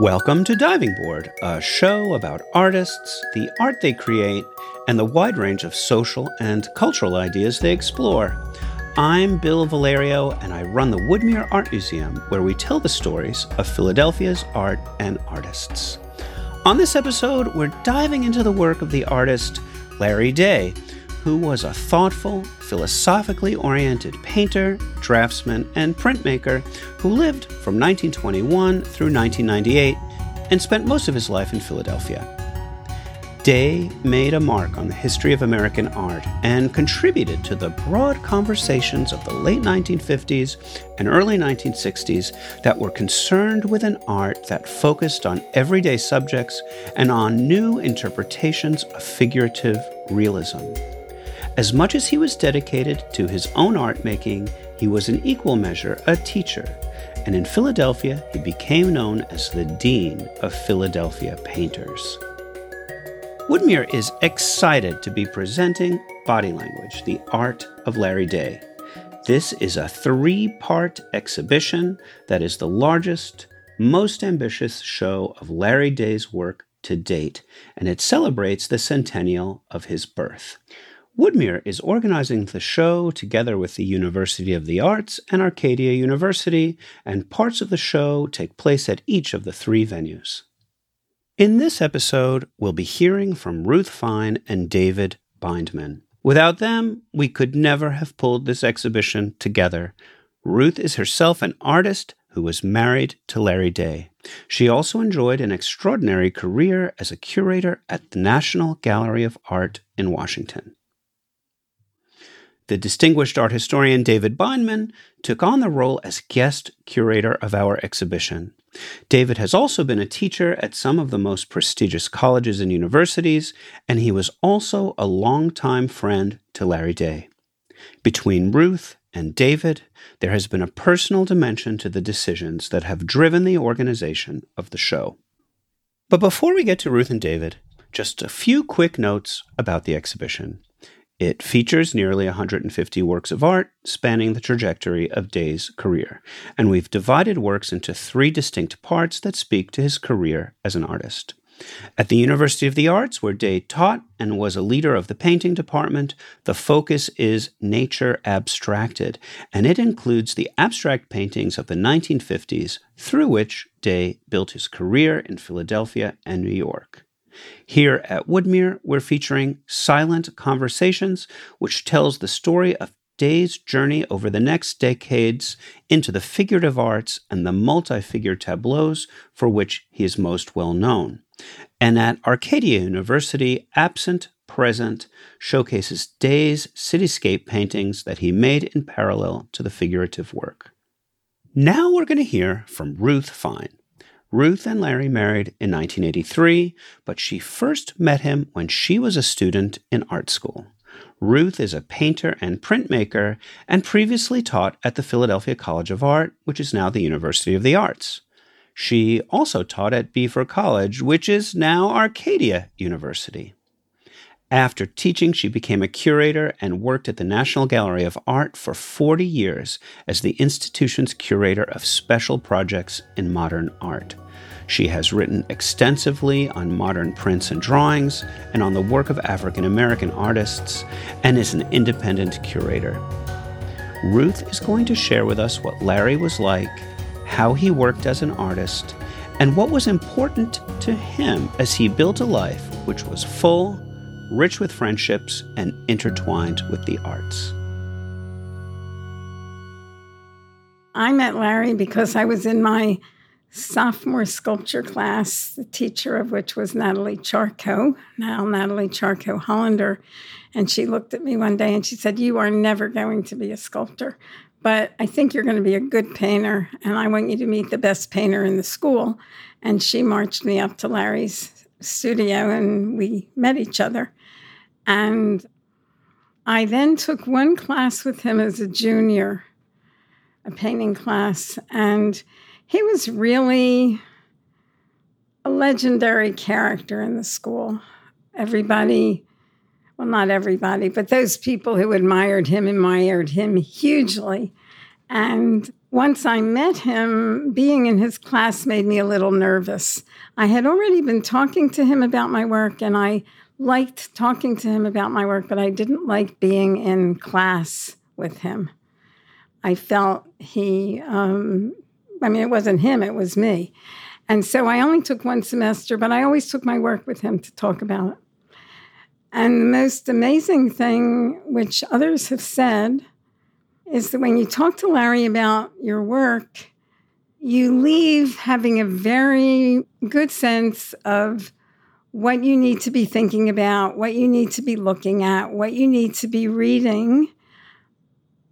Welcome to Diving Board, a show about artists, the art they create, and the wide range of social and cultural ideas they explore. I'm Bill Valerio, and I run the Woodmere Art Museum, where we tell the stories of Philadelphia's art and artists. On this episode, we're diving into the work of the artist Larry Day, who was a thoughtful, philosophically oriented painter, draftsman, and printmaker who lived from 1921 through 1998 and spent most of his life in Philadelphia. Day made a mark on the history of American art and contributed to the broad conversations of the late 1950s and early 1960s that were concerned with an art that focused on everyday subjects and on new interpretations of figurative realism. As much as he was dedicated to his own art making, he was in equal measure a teacher, and in Philadelphia he became known as the Dean of Philadelphia Painters. Woodmere is excited to be presenting Body Language, the Art of Larry Day. This is a three part exhibition that is the largest, most ambitious show of Larry Day's work to date, and it celebrates the centennial of his birth. Woodmere is organizing the show together with the University of the Arts and Arcadia University, and parts of the show take place at each of the three venues. In this episode, we'll be hearing from Ruth Fine and David Bindman. Without them, we could never have pulled this exhibition together. Ruth is herself an artist who was married to Larry Day. She also enjoyed an extraordinary career as a curator at the National Gallery of Art in Washington the distinguished art historian David Bindman took on the role as guest curator of our exhibition. David has also been a teacher at some of the most prestigious colleges and universities, and he was also a longtime friend to Larry Day. Between Ruth and David, there has been a personal dimension to the decisions that have driven the organization of the show. But before we get to Ruth and David, just a few quick notes about the exhibition. It features nearly 150 works of art spanning the trajectory of Day's career, and we've divided works into three distinct parts that speak to his career as an artist. At the University of the Arts, where Day taught and was a leader of the painting department, the focus is nature abstracted, and it includes the abstract paintings of the 1950s through which Day built his career in Philadelphia and New York. Here at Woodmere, we're featuring Silent Conversations, which tells the story of Day's journey over the next decades into the figurative arts and the multi figure tableaus for which he is most well known. And at Arcadia University, Absent Present showcases Day's cityscape paintings that he made in parallel to the figurative work. Now we're going to hear from Ruth Fine. Ruth and Larry married in 1983, but she first met him when she was a student in art school. Ruth is a painter and printmaker and previously taught at the Philadelphia College of Art, which is now the University of the Arts. She also taught at Beaver College, which is now Arcadia University. After teaching, she became a curator and worked at the National Gallery of Art for 40 years as the institution's curator of special projects in modern art. She has written extensively on modern prints and drawings and on the work of African American artists and is an independent curator. Ruth is going to share with us what Larry was like, how he worked as an artist, and what was important to him as he built a life which was full rich with friendships and intertwined with the arts. I met Larry because I was in my sophomore sculpture class, the teacher of which was Natalie Charkow, now Natalie Charkow Hollander. And she looked at me one day and she said, You are never going to be a sculptor, but I think you're going to be a good painter. And I want you to meet the best painter in the school. And she marched me up to Larry's studio and we met each other. And I then took one class with him as a junior, a painting class, and he was really a legendary character in the school. Everybody, well, not everybody, but those people who admired him admired him hugely. And once I met him, being in his class made me a little nervous. I had already been talking to him about my work, and I liked talking to him about my work, but I didn't like being in class with him. I felt he, um, I mean, it wasn't him, it was me. And so I only took one semester, but I always took my work with him to talk about it. And the most amazing thing, which others have said, is that when you talk to Larry about your work, you leave having a very good sense of what you need to be thinking about, what you need to be looking at, what you need to be reading,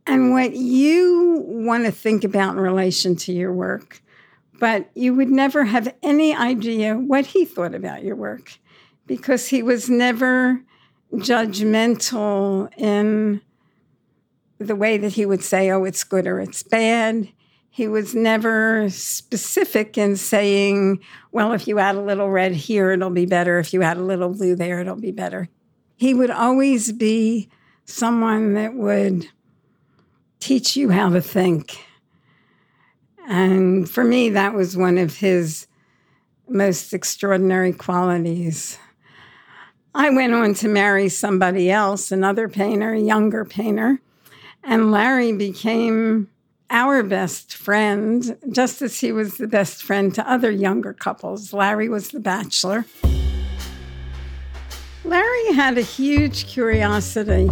and what you want to think about in relation to your work. But you would never have any idea what he thought about your work because he was never judgmental in the way that he would say, oh, it's good or it's bad. He was never specific in saying, well, if you add a little red here, it'll be better. If you add a little blue there, it'll be better. He would always be someone that would teach you how to think. And for me, that was one of his most extraordinary qualities. I went on to marry somebody else, another painter, a younger painter, and Larry became our best friend, just as he was the best friend to other younger couples. Larry was the bachelor. Larry had a huge curiosity,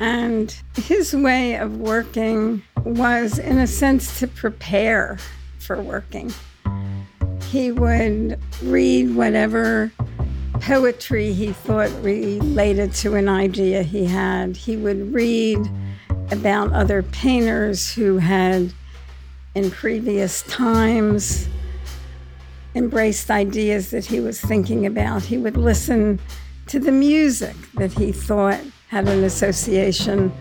and his way of working was, in a sense, to prepare for working. He would read whatever poetry he thought related to an idea he had. He would read about other painters who had, in previous times, embraced ideas that he was thinking about. He would listen to the music that he thought had an association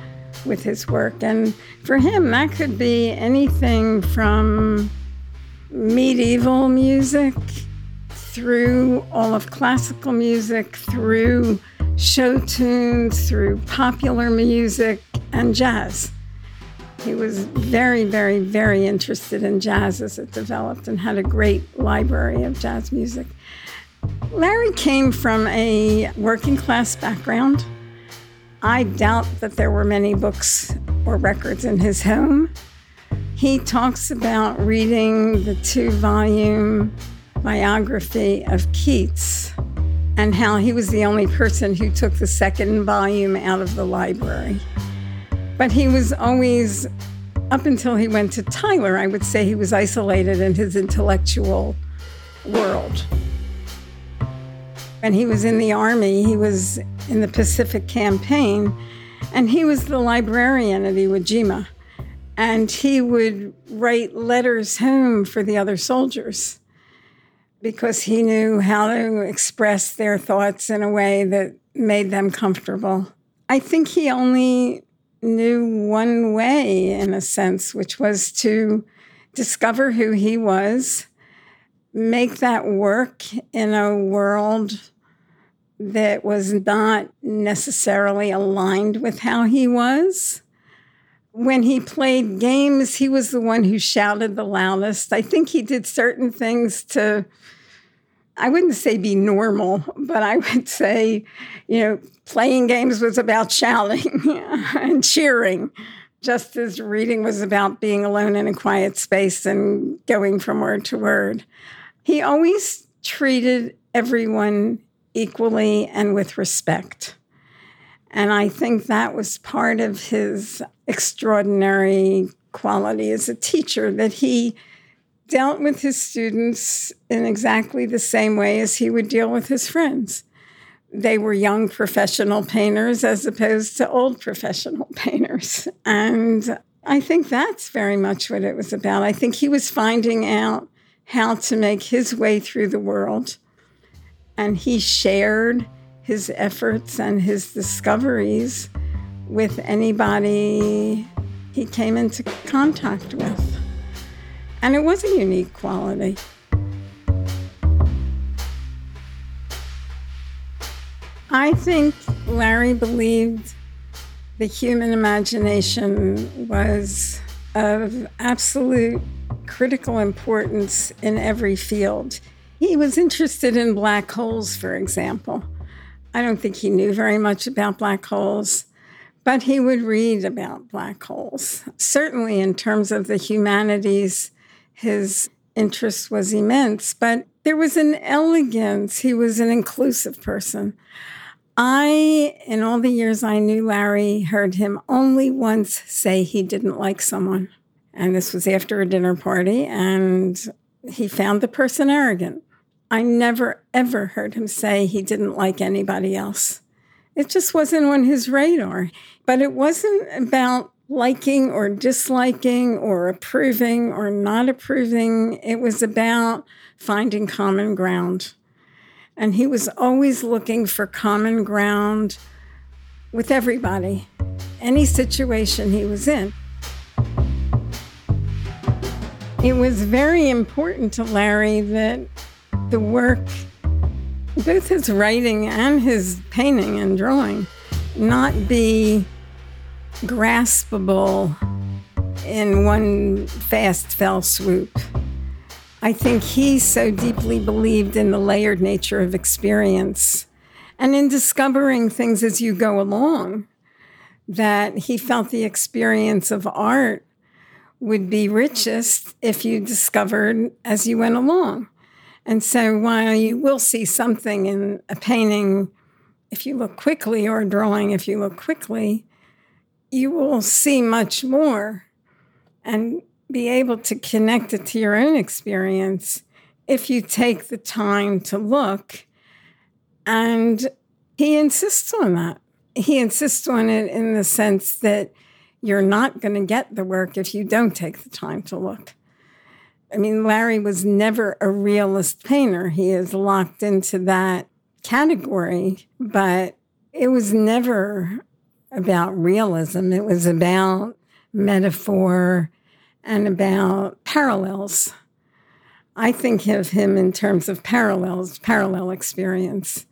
with his work. And for him, that could be anything from medieval music through all of classical music, through show tunes, through popular music, and jazz. He was very, very, very interested in jazz as it developed and had a great library of jazz music. Larry came from a working class background. I doubt that there were many books or records in his home. He talks about reading the two volume biography of Keats and how he was the only person who took the second volume out of the library. But he was always, up until he went to Tyler, I would say he was isolated in his intellectual world. When he was in the Army, he was in the Pacific Campaign, and he was the librarian at Iwo Jima. And he would write letters home for the other soldiers because he knew how to express their thoughts in a way that made them comfortable. I think he only knew one way, in a sense, which was to discover who he was, make that work in a world that was not necessarily aligned with how he was. When he played games, he was the one who shouted the loudest. I think he did certain things to I wouldn't say be normal, but I would say, you know, playing games was about shouting and cheering, just as reading was about being alone in a quiet space and going from word to word. He always treated everyone equally and with respect. And I think that was part of his extraordinary quality as a teacher that he dealt with his students in exactly the same way as he would deal with his friends. They were young professional painters as opposed to old professional painters. And I think that's very much what it was about. I think he was finding out how to make his way through the world. And he shared his efforts and his discoveries with anybody he came into contact with. And it was a unique quality. I think Larry believed the human imagination was of absolute critical importance in every field. He was interested in black holes, for example. I don't think he knew very much about black holes, but he would read about black holes. Certainly, in terms of the humanities, his interest was immense, but there was an elegance. He was an inclusive person. I, in all the years I knew Larry, heard him only once say he didn't like someone. And this was after a dinner party, and he found the person arrogant. I never, ever heard him say he didn't like anybody else. It just wasn't on his radar. But it wasn't about liking or disliking or approving or not approving. It was about finding common ground. And he was always looking for common ground with everybody, any situation he was in. It was very important to Larry that the work, both his writing and his painting and drawing, not be graspable in one fast fell swoop. I think he so deeply believed in the layered nature of experience and in discovering things as you go along that he felt the experience of art would be richest if you discovered as you went along. And so while you will see something in a painting if you look quickly or a drawing if you look quickly, you will see much more and be able to connect it to your own experience if you take the time to look. And he insists on that. He insists on it in the sense that you're not going to get the work if you don't take the time to look. I mean, Larry was never a realist painter. He is locked into that category, but it was never about realism. It was about metaphor and about parallels. I think of him in terms of parallels, parallel experience,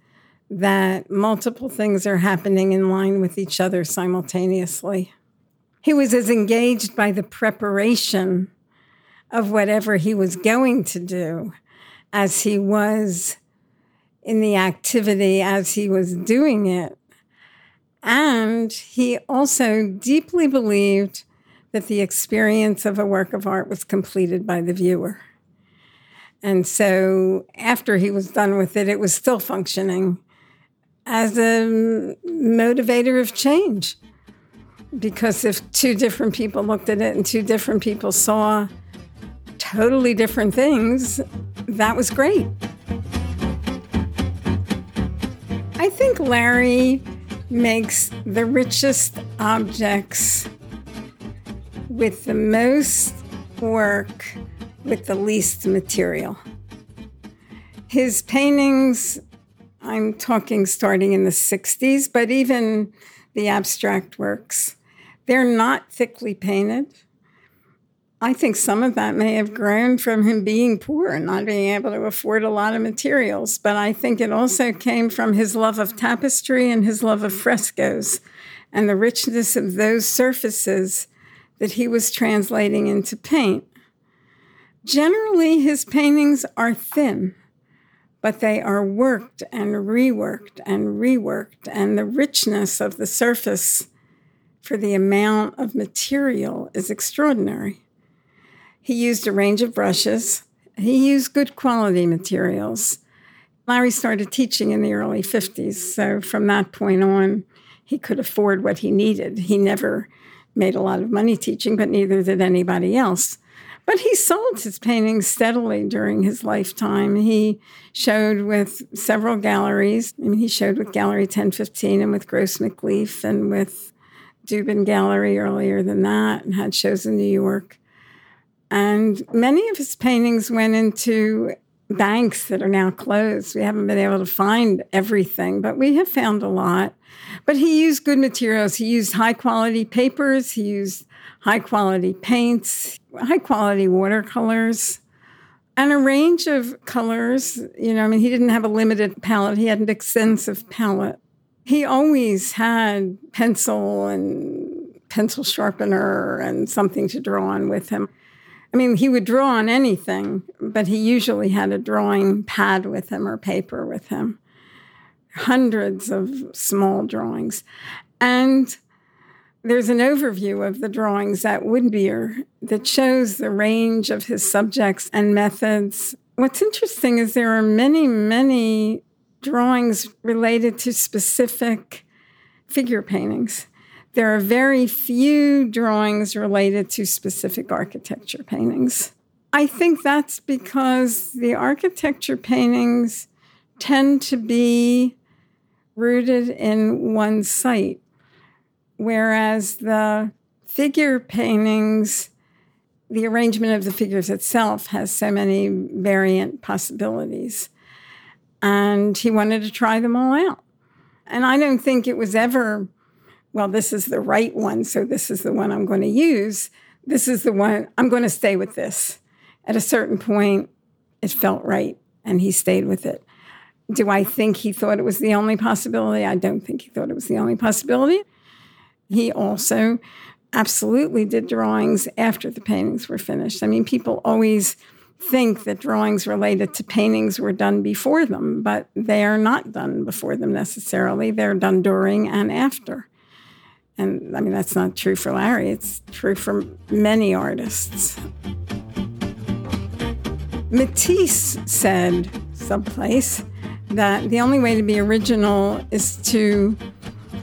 that multiple things are happening in line with each other simultaneously. He was as engaged by the preparation of whatever he was going to do as he was in the activity as he was doing it. And he also deeply believed that the experience of a work of art was completed by the viewer. And so after he was done with it, it was still functioning as a motivator of change. Because if two different people looked at it and two different people saw totally different things, that was great. I think Larry makes the richest objects with the most work with the least material. His paintings, I'm talking starting in the 60s, but even the abstract works, they're not thickly painted. I think some of that may have grown from him being poor and not being able to afford a lot of materials. But I think it also came from his love of tapestry and his love of frescoes and the richness of those surfaces that he was translating into paint. Generally, his paintings are thin, but they are worked and reworked and reworked, and the richness of the surface for the amount of material is extraordinary. He used a range of brushes. He used good quality materials. Larry started teaching in the early 50s, so from that point on, he could afford what he needed. He never made a lot of money teaching, but neither did anybody else. But he sold his paintings steadily during his lifetime. He showed with several galleries. I mean, he showed with Gallery 1015 and with Gross McCleaf and with Dubin Gallery earlier than that, and had shows in New York. And many of his paintings went into banks that are now closed. We haven't been able to find everything, but we have found a lot. But he used good materials. He used high quality papers, he used high quality paints, high quality watercolors, and a range of colors. You know, I mean, he didn't have a limited palette, he had an extensive palette. He always had pencil and pencil sharpener and something to draw on with him. I mean, he would draw on anything, but he usually had a drawing pad with him or paper with him. Hundreds of small drawings. And there's an overview of the drawings at Woodmere that shows the range of his subjects and methods. What's interesting is there are many, many drawings related to specific figure paintings. There are very few drawings related to specific architecture paintings. I think that's because the architecture paintings tend to be rooted in one site whereas the figure paintings, the arrangement of the figures itself has so many variant possibilities. And he wanted to try them all out. And I don't think it was ever, well, this is the right one, so this is the one I'm going to use. This is the one, I'm going to stay with this. At a certain point, it felt right, and he stayed with it. Do I think he thought it was the only possibility? I don't think he thought it was the only possibility. He also absolutely did drawings after the paintings were finished. I mean, people always think that drawings related to paintings were done before them, but they are not done before them necessarily. They're done during and after. And I mean, that's not true for Larry, it's true for many artists. Matisse said someplace that the only way to be original is to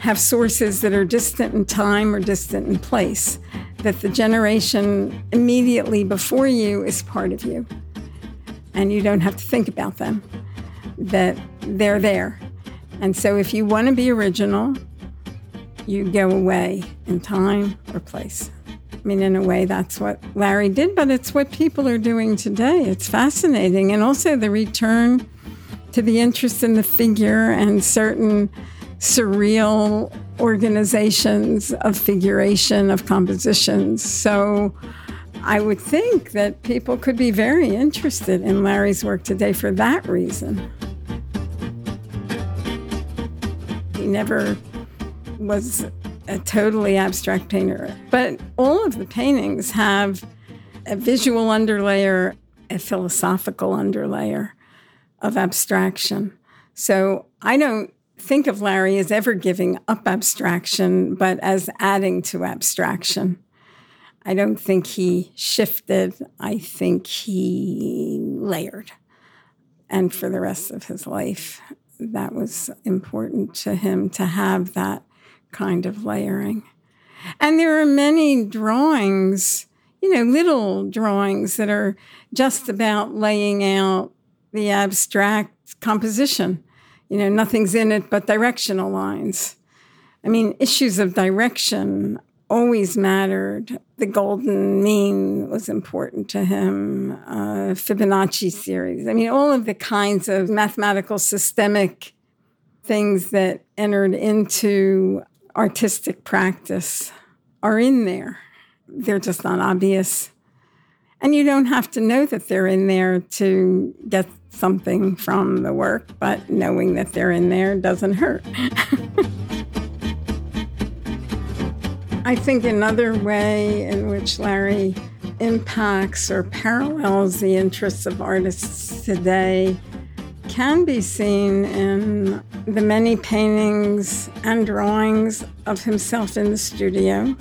have sources that are distant in time or distant in place, that the generation immediately before you is part of you. And you don't have to think about them, that they're there. And so if you want to be original, you go away in time or place. I mean, in a way, that's what Larry did, but it's what people are doing today. It's fascinating. And also the return to the interest in the figure and certain surreal organizations of figuration of compositions. So I would think that people could be very interested in Larry's work today for that reason. He never was a totally abstract painter, but all of the paintings have a visual underlayer, a philosophical underlayer of abstraction. So I don't think of Larry as ever giving up abstraction, but as adding to abstraction. I don't think he shifted. I think he layered. And for the rest of his life, that was important to him to have that kind of layering. And there are many drawings, you know, little drawings that are just about laying out the abstract composition you know, nothing's in it but directional lines. I mean, issues of direction always mattered. The golden mean was important to him, uh, Fibonacci series. I mean, all of the kinds of mathematical systemic things that entered into artistic practice are in there. They're just not obvious. And you don't have to know that they're in there to get something from the work, but knowing that they're in there doesn't hurt. I think another way in which Larry impacts or parallels the interests of artists today can be seen in the many paintings and drawings of himself in the studio.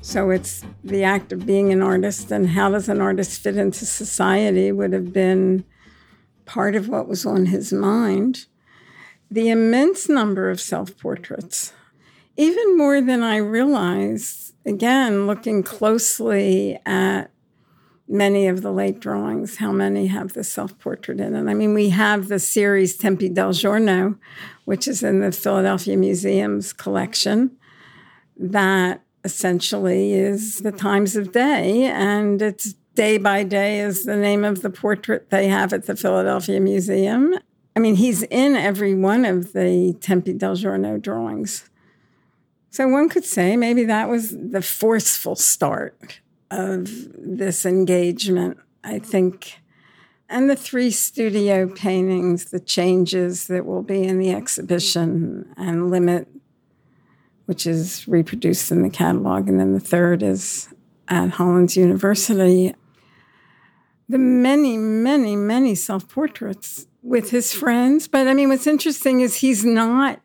So it's the act of being an artist and how does an artist fit into society would have been part of what was on his mind. The immense number of self portraits, even more than I realized, again, looking closely at many of the late drawings, how many have the self portrait in it. I mean, we have the series Tempi del Giorno, which is in the Philadelphia Museum's collection, that essentially is the times of day. And it's day by day is the name of the portrait they have at the Philadelphia Museum. I mean, he's in every one of the Tempi del Giorno drawings. So one could say maybe that was the forceful start of this engagement, I think. And the three studio paintings, the changes that will be in the exhibition and limit which is reproduced in the catalog. And then the third is at Hollins University. The many, many, many self portraits with his friends. But I mean, what's interesting is he's not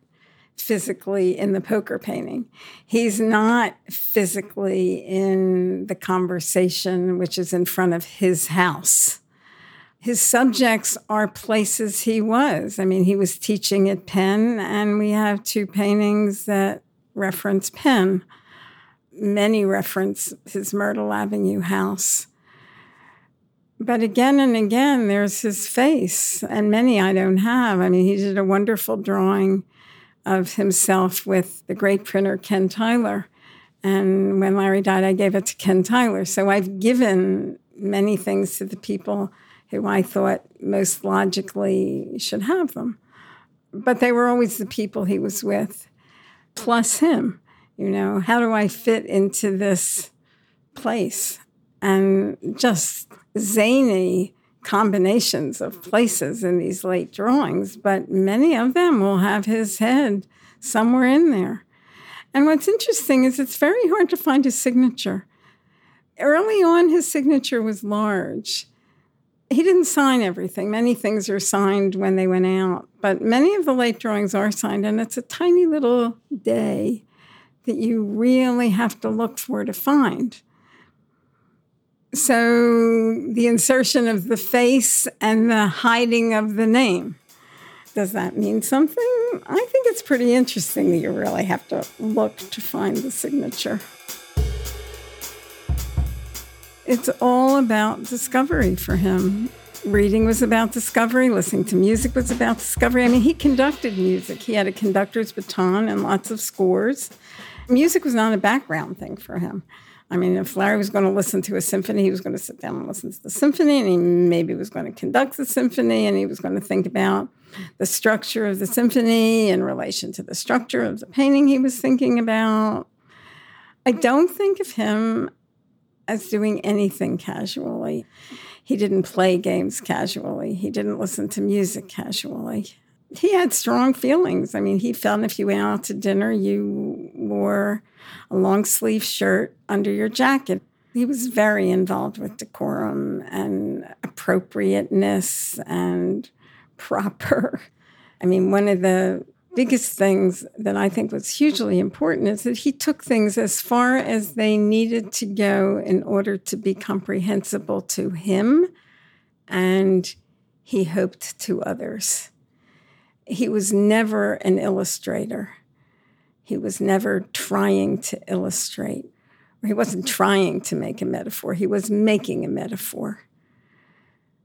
physically in the poker painting. He's not physically in the conversation, which is in front of his house. His subjects are places he was. I mean, he was teaching at Penn, and we have two paintings that reference Penn. Many reference his Myrtle Avenue house. But again and again, there's his face, and many I don't have. I mean, he did a wonderful drawing of himself with the great printer Ken Tyler. And when Larry died, I gave it to Ken Tyler. So I've given many things to the people who I thought most logically should have them. But they were always the people he was with, plus him. You know, how do I fit into this place? And just zany combinations of places in these late drawings, but many of them will have his head somewhere in there. And what's interesting is it's very hard to find his signature. Early on, his signature was large. He didn't sign everything. Many things are signed when they went out, but many of the late drawings are signed, and it's a tiny little day that you really have to look for to find. So the insertion of the face and the hiding of the name. Does that mean something? I think it's pretty interesting that you really have to look to find the signature. It's all about discovery for him. Reading was about discovery, listening to music was about discovery. I mean, he conducted music, he had a conductor's baton and lots of scores. Music was not a background thing for him. I mean, if Larry was going to listen to a symphony, he was going to sit down and listen to the symphony, and he maybe was going to conduct the symphony, and he was going to think about the structure of the symphony in relation to the structure of the painting he was thinking about. I don't think of him as doing anything casually. He didn't play games casually. He didn't listen to music casually. He had strong feelings. I mean, he felt if you went out to dinner, you wore a long sleeve shirt under your jacket. He was very involved with decorum and appropriateness and proper. I mean, one of the biggest things that I think was hugely important is that he took things as far as they needed to go in order to be comprehensible to him and he hoped to others. He was never an illustrator. He was never trying to illustrate, he wasn't trying to make a metaphor, he was making a metaphor.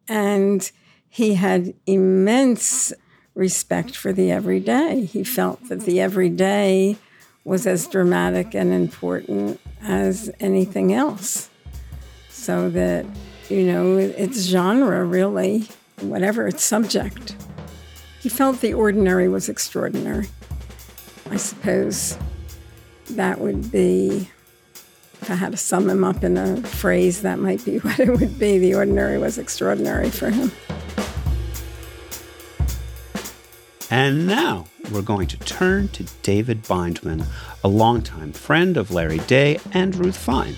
And he had immense respect for the everyday. He felt that the everyday was as dramatic and important as anything else. So that, you know, its genre really, whatever its subject. He felt the ordinary was extraordinary. I suppose that would be, if I had to sum him up in a phrase, that might be what it would be. The ordinary was extraordinary for him. And now we're going to turn to David Bindman, a longtime friend of Larry Day and Ruth Fine.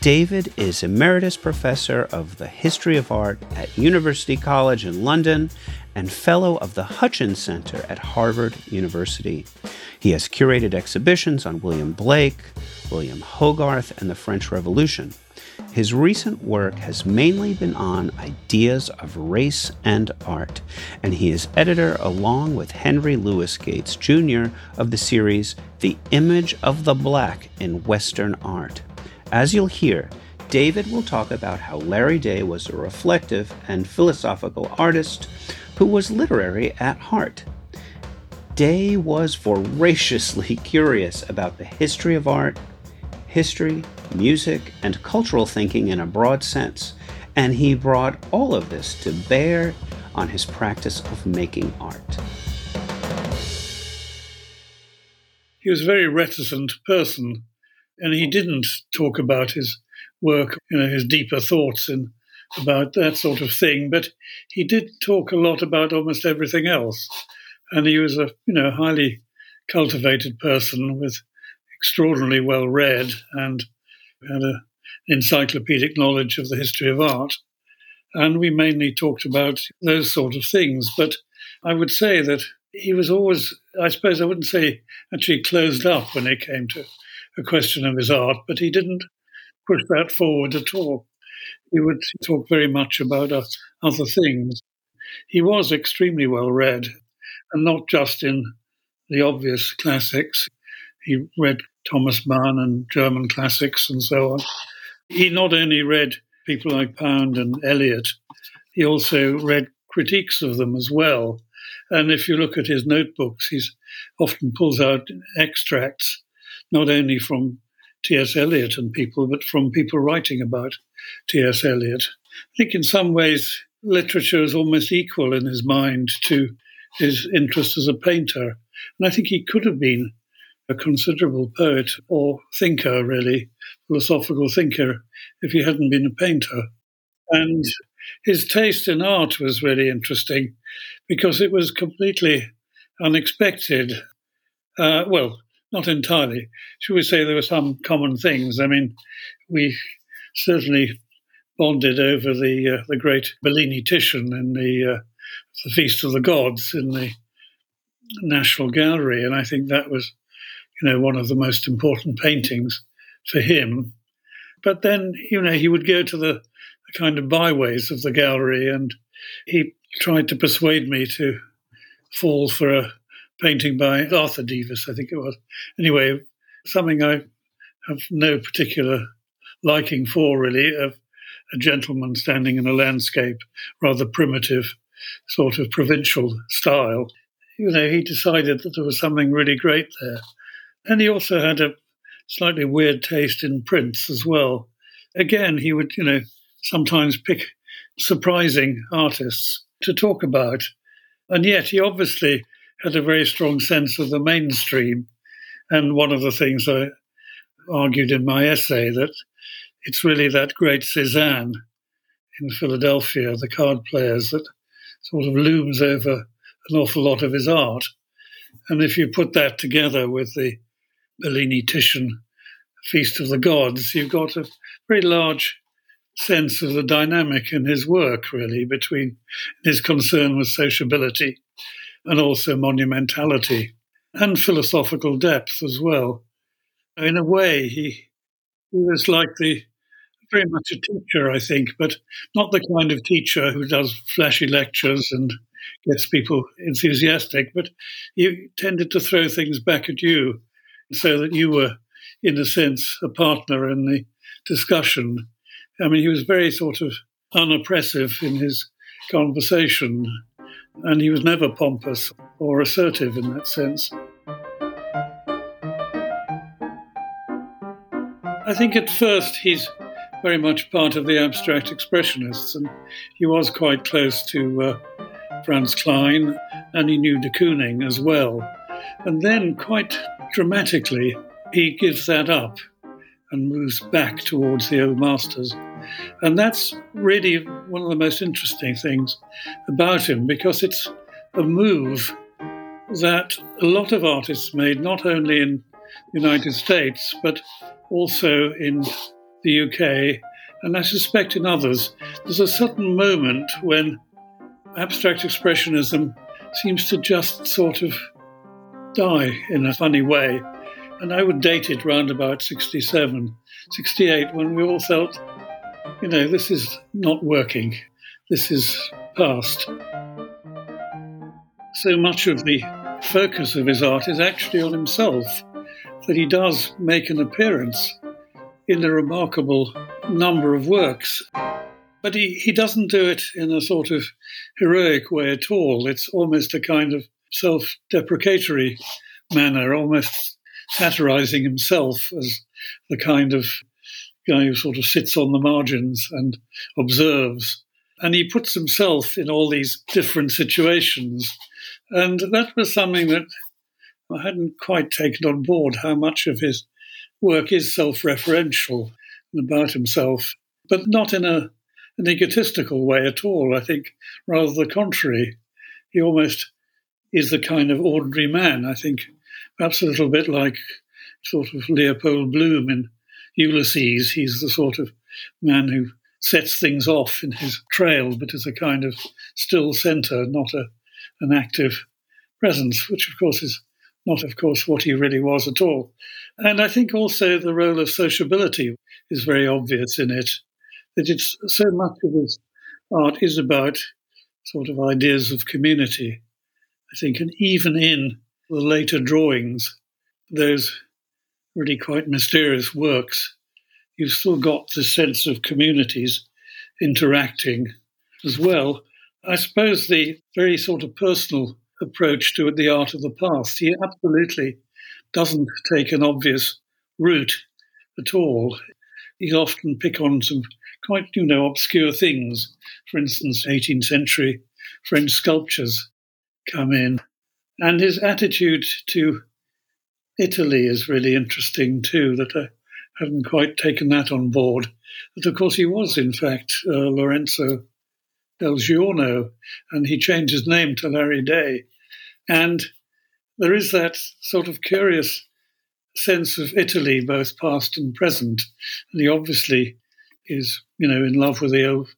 David is Emeritus Professor of the History of Art at University College in London and Fellow of the Hutchins Center at Harvard University. He has curated exhibitions on William Blake, William Hogarth, and the French Revolution. His recent work has mainly been on ideas of race and art, and he is editor along with Henry Louis Gates Jr. of the series The Image of the Black in Western Art. As you'll hear, David will talk about how Larry Day was a reflective and philosophical artist who was literary at heart. Day was voraciously curious about the history of art, history, music, and cultural thinking in a broad sense, and he brought all of this to bear on his practice of making art. He was a very reticent person and he didn't talk about his work, you know, his deeper thoughts and about that sort of thing. But he did talk a lot about almost everything else, and he was a you know highly cultivated person with extraordinarily well read and had an encyclopedic knowledge of the history of art. And we mainly talked about those sort of things. But I would say that he was always, I suppose I wouldn't say actually closed up when it came to a question of his art, but he didn't push that forward at all. He would talk very much about uh, other things. He was extremely well read, and not just in the obvious classics. He read Thomas Mann and German classics and so on. He not only read people like Pound and Eliot, he also read critiques of them as well. And if you look at his notebooks, he often pulls out extracts, not only from T.S. Eliot and people, but from people writing about T.S. Eliot. I think in some ways, literature is almost equal in his mind to his interest as a painter. And I think he could have been a considerable poet or thinker, really, philosophical thinker, if he hadn't been a painter. And his taste in art was really interesting because it was completely unexpected. Uh, well, not entirely. Should we say there were some common things? I mean, we certainly bonded over the uh, the great Bellini Titian in the uh, the Feast of the Gods in the National Gallery, and I think that was, you know, one of the most important paintings for him. But then, you know, he would go to the, the kind of byways of the gallery, and he tried to persuade me to fall for a painting by Arthur Devis, I think it was. Anyway, something I have no particular liking for, really, of a gentleman standing in a landscape, rather primitive, sort of provincial style. You know, he decided that there was something really great there. And he also had a slightly weird taste in prints as well. Again, he would, you know, sometimes pick surprising artists to talk about. And yet, he obviously had a very strong sense of the mainstream. And one of the things I argued in my essay that it's really that great Cezanne in Philadelphia, the card players, that sort of looms over an awful lot of his art. And if you put that together with the Bellini Titian Feast of the Gods, you've got a very large sense of the dynamic in his work, really, between his concern with sociability and also monumentality and philosophical depth as well. In a way, he, he was like the very much a teacher, I think, but not the kind of teacher who does flashy lectures and gets people enthusiastic, but he tended to throw things back at you so that you were, in a sense, a partner in the discussion. I mean, he was very sort of unoppressive in his conversation, and he was never pompous or assertive in that sense. I think at first he's very much part of the abstract expressionists, and he was quite close to uh, Franz Kline, and he knew de Kooning as well. And then, quite dramatically, he gives that up and moves back towards the old masters. And that's really one of the most interesting things about him because it's a move that a lot of artists made, not only in the United States, but also in the UK, and I suspect in others, there's a certain moment when abstract expressionism seems to just sort of die in a funny way. And I would date it round about 67, 68, when we all felt, you know, this is not working, this is past. So much of the focus of his art is actually on himself, that he does make an appearance in a remarkable number of works. But he, he doesn't do it in a sort of heroic way at all. It's almost a kind of self deprecatory manner, almost satirizing himself as the kind of who sort of sits on the margins and observes. And he puts himself in all these different situations. And that was something that I hadn't quite taken on board how much of his work is self referential and about himself, but not in a, an egotistical way at all. I think rather the contrary. He almost is the kind of ordinary man. I think perhaps a little bit like sort of Leopold Bloom in Ulysses. He's the sort of man who sets things off in his trail, but is a kind of still centre, not a, an active presence, which of course is not, of course, what he really was at all. And I think also the role of sociability is very obvious in it, that it's so much of his art is about sort of ideas of community, I think, and even in the later drawings, those really quite mysterious works, you've still got the sense of communities interacting as well. I suppose the very sort of personal approach to the art of the past, he absolutely doesn't take an obvious route at all. He often pick on some quite, you know, obscure things. For instance, 18th century French sculptures come in. And his attitude to Italy is really interesting too, that I hadn't quite taken that on board. But of course, he was, in fact, uh, Lorenzo del Giorno, and he changed his name to Larry Day. And there is that sort of curious sense of Italy, both past and present. And he obviously is, you know, in love with the old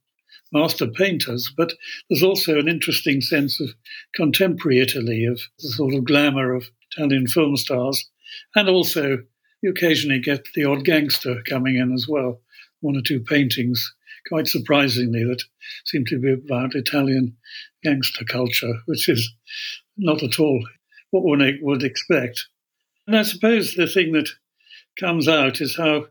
master painters, but there's also an interesting sense of contemporary Italy, of the sort of glamour of Italian film stars, and also you occasionally get the odd gangster coming in as well. One or two paintings, quite surprisingly, that seem to be about Italian gangster culture, which is not at all what one would expect. And I suppose the thing that comes out is how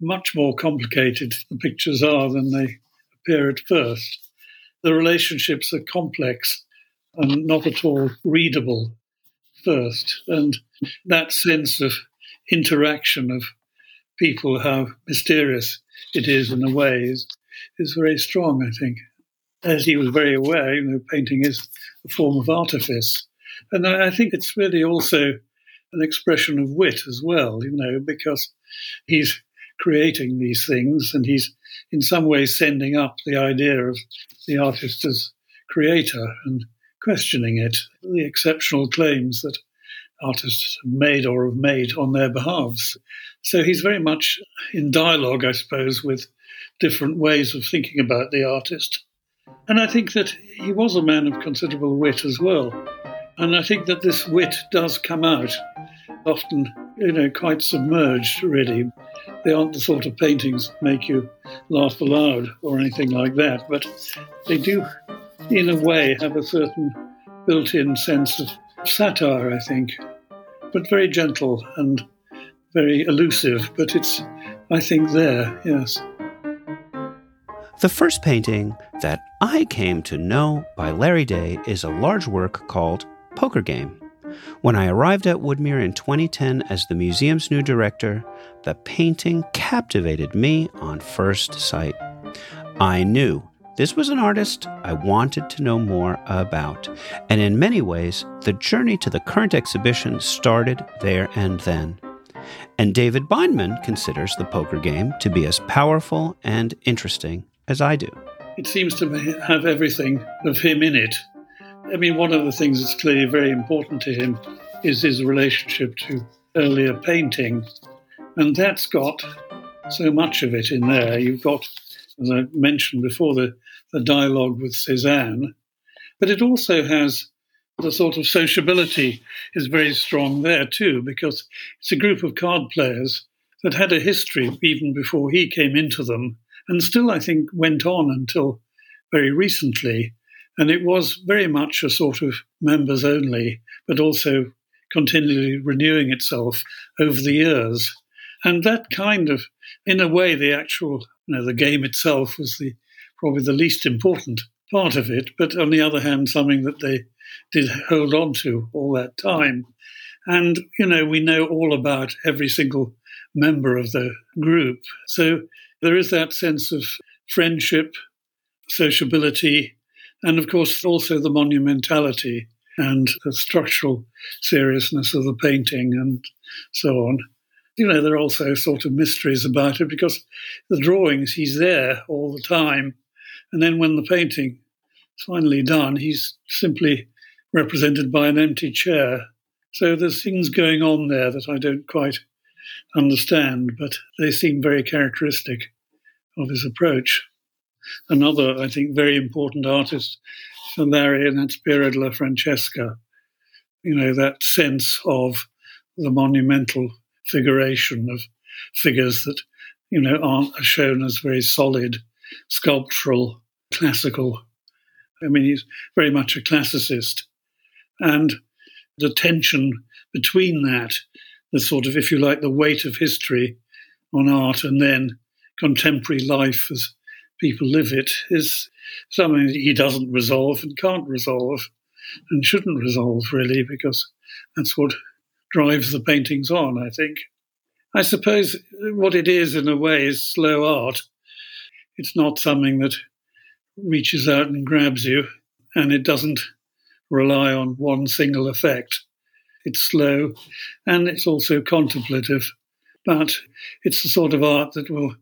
much more complicated the pictures are than they appear at first. The relationships are complex and not at all readable first. And that sense of interaction of people, how mysterious it is in a way, is, is very strong, I think. As he was very aware, you know, painting is a form of artifice. And I, I think it's really also an expression of wit as well, you know, because he's creating these things and he's in some ways sending up the idea of the artist as creator and questioning it, the exceptional claims that artists have made or have made on their behalves. So he's very much in dialogue, I suppose, with different ways of thinking about the artist. And I think that he was a man of considerable wit as well. And I think that this wit does come out, often, you know, quite submerged, really. They aren't the sort of paintings that make you laugh aloud or anything like that, but they do, in a way, have a certain built in sense of satire, I think, but very gentle and very elusive. But it's, I think, there, yes. The first painting that I came to know by Larry Day is a large work called Poker Game. When I arrived at Woodmere in 2010 as the museum's new director, the painting captivated me on first sight. I knew this was an artist I wanted to know more about, and in many ways, the journey to the current exhibition started there and then. And David Bindman considers the poker game to be as powerful and interesting as I do. It seems to have everything of him in it. I mean, one of the things that's clearly very important to him is his relationship to earlier painting. And that's got so much of it in there. You've got, as I mentioned before, the the dialogue with Cézanne, but it also has the sort of sociability is very strong there too, because it's a group of card players that had a history even before he came into them, and still, I think, went on until very recently. And it was very much a sort of members only, but also continually renewing itself over the years. And that kind of, in a way, the actual, you know, the game itself was the probably the least important part of it, but on the other hand, something that they did hold on to all that time. And, you know, we know all about every single member of the group. So there is that sense of friendship, sociability, and of course also the monumentality and the structural seriousness of the painting and so on. You know, there are also sort of mysteries about it because the drawings, he's there all the time. And then when the painting is finally done, he's simply represented by an empty chair. So there's things going on there that I don't quite understand, but they seem very characteristic of his approach. Another, I think, very important artist for Larry, and that's Piero della Francesca. You know, that sense of the monumental figuration of figures that, you know, aren't shown as very solid, sculptural, classical. I mean, he's very much a classicist. And the tension between that, the sort of, if you like, the weight of history on art and then contemporary life as people live it, is something that he doesn't resolve and can't resolve and shouldn't resolve, really, because that's what drives the paintings on, I think. I suppose what it is, in a way, is slow art. It's not something that reaches out and grabs you, and it doesn't rely on one single effect. It's slow and it's also contemplative, but it's the sort of art that will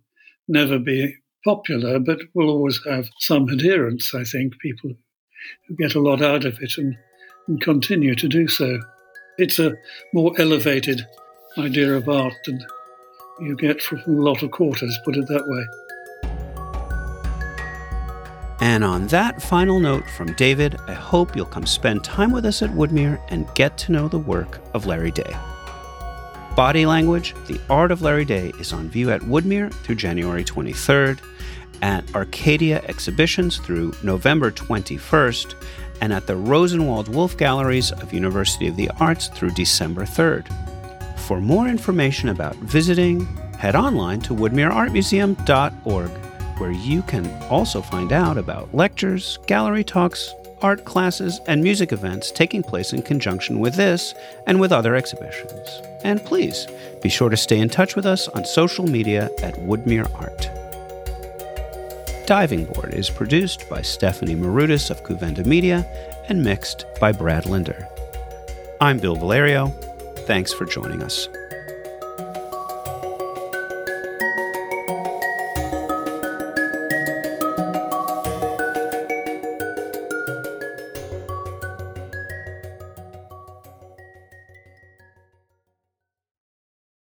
never be popular, but will always have some adherents, I think, people who get a lot out of it and, and continue to do so. It's a more elevated idea of art than you get from a lot of quarters, put it that way. And on that final note from David, I hope you'll come spend time with us at Woodmere and get to know the work of Larry Day. Body Language, The Art of Larry Day, is on view at Woodmere through January 23rd, at Arcadia Exhibitions through November 21st, and at the Rosenwald Wolf Galleries of University of the Arts through December 3rd. For more information about visiting, head online to woodmereartmuseum.org where you can also find out about lectures, gallery talks, art classes, and music events taking place in conjunction with this and with other exhibitions. And please be sure to stay in touch with us on social media at Woodmere Art. Diving Board is produced by Stephanie Marutis of Cuvenda Media and mixed by Brad Linder. I'm Bill Valerio. Thanks for joining us.